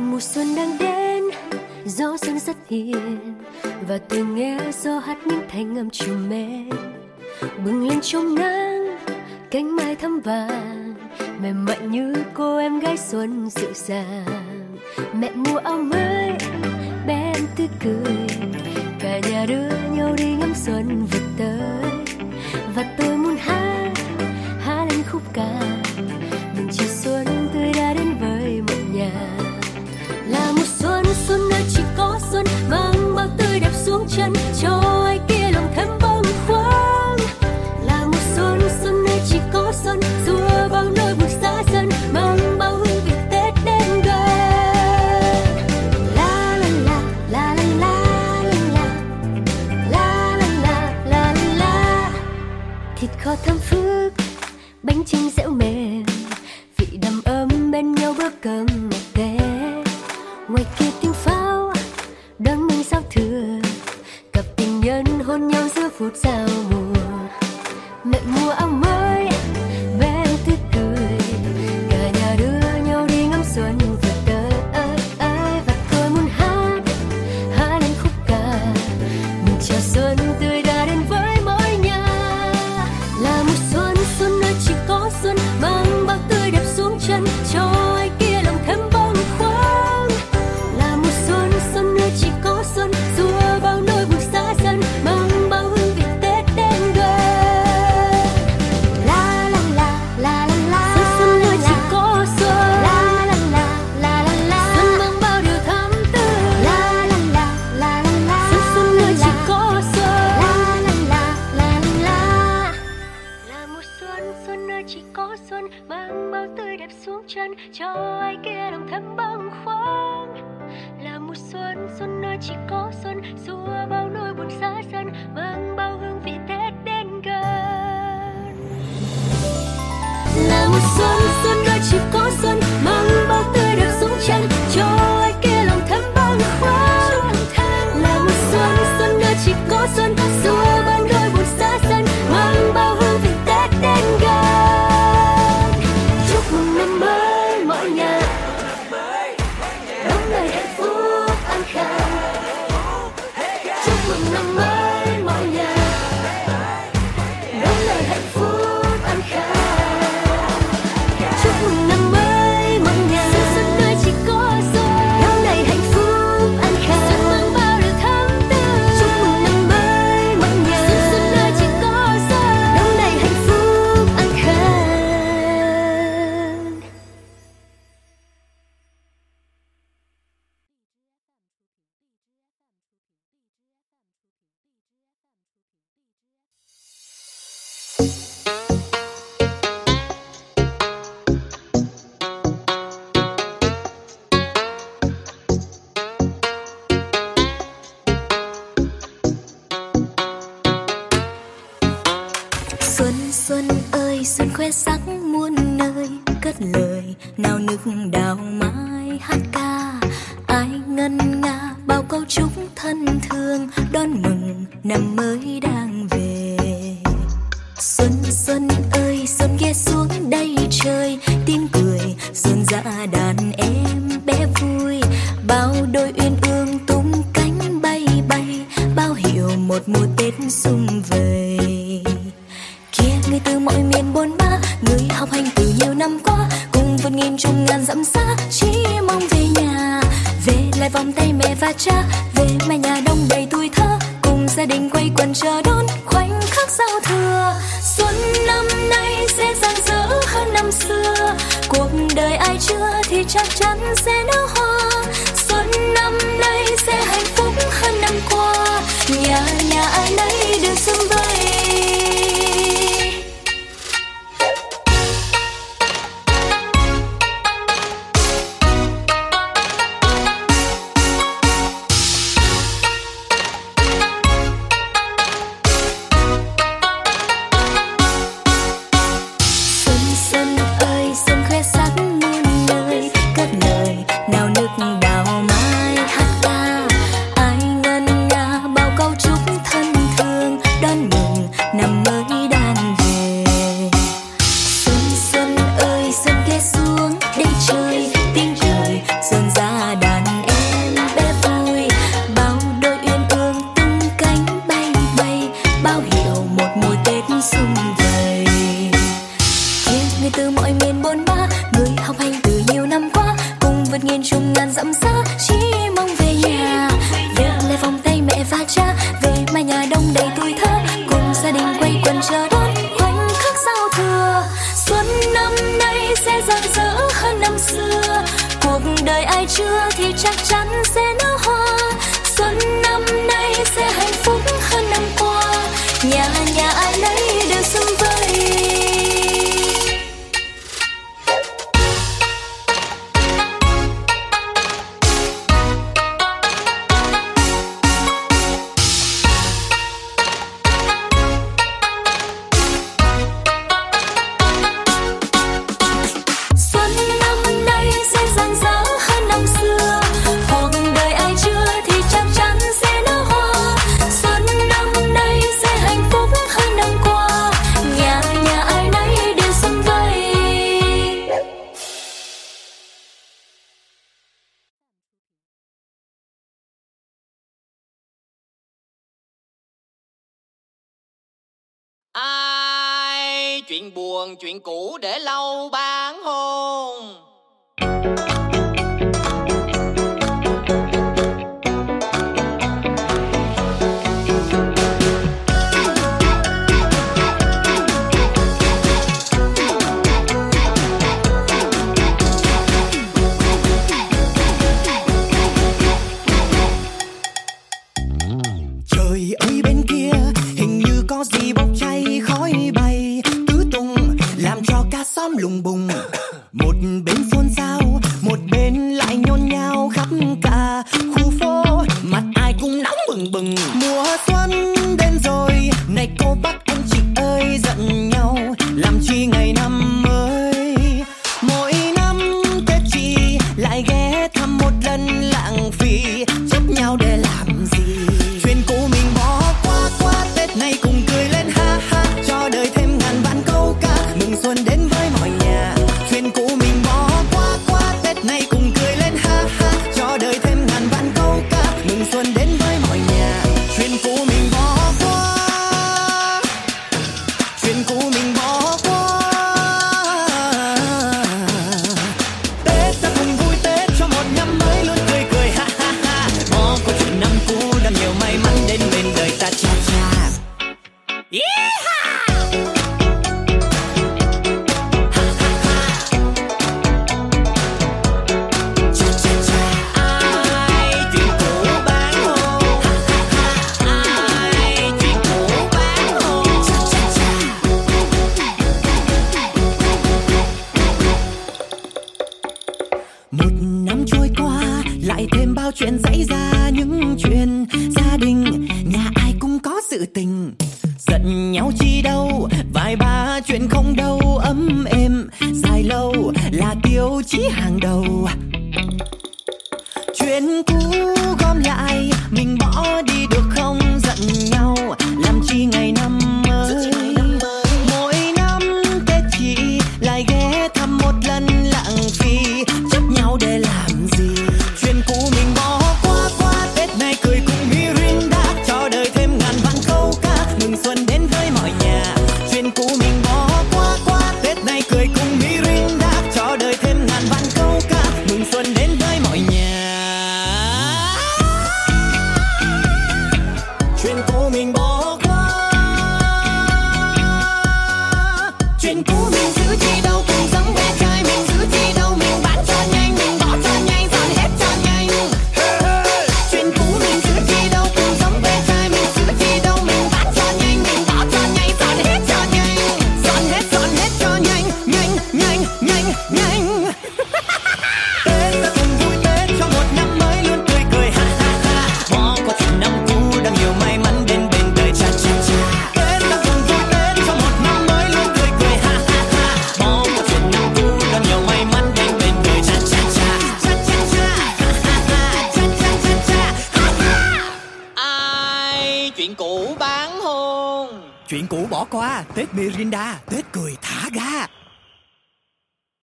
mùa xuân đang đến, gió xuân rất hiền, và tôi nghe gió hát những thanh âm chiều mến. Bừng lên trong nắng, cánh mai thắm vàng, mềm mại như cô em gái xuân dịu dàng. Mẹ mua áo mới bé em tươi cười, cả nhà đưa nhau đi ngắm xuân vượt tới. Và tôi muốn hát hát lên khúc ca. xuân mang vâng, bao tươi đẹp xuống chân cho ai kia lòng thêm bâng khuâng là một xuân xuân nơi chỉ có xuân xua bao nỗi buồn xa dần mang bao hương vị tết đến gần. La la la la la la la la la la la la la thịt kho thơm phức, bánh trưng dẻo mềm. Vị đầm ấm bên nhau bữa cơm ngày tết ngoài kia tiếng phút giao mùa mẹ mua áo mưa xuống cho ai kia lòng thầm băng khoáng là mùa xuân xuân nơi chỉ có xuân, xua bao nỗi buồn xa dần mang vâng, bao hương vị tết đến gần. Là mùa xuân xuân nơi chỉ có xuân Xuân xuân ơi, xuân khoe sắc muôn nơi. Cất lời, nào nức đào mai hát ca. Ai ngân nga, bao câu chúc thân thương. Đón mừng năm mới đang về. Xuân xuân ơi, xuân ghé xuống đây chơi tiếng cười lại vòng tay mẹ và cha. Về mái nhà đông đầy tuổi thơ, cùng gia đình quây quần chờ đón khoảnh khắc giao thừa. Xuân năm nay sẽ rạng rỡ hơn năm xưa. Cuộc đời ai chưa thì chắc chắn sẽ nở hoa. 这。chuyện buồn, chuyện cũ để lâu bán hôn. Trời ơi, bên kia hình như có gì 隆隆 chuyện không đâu ấm êm dài lâu là tiêu chí hàng đầu. can do Tết Mirinda, Tết cười thả ga.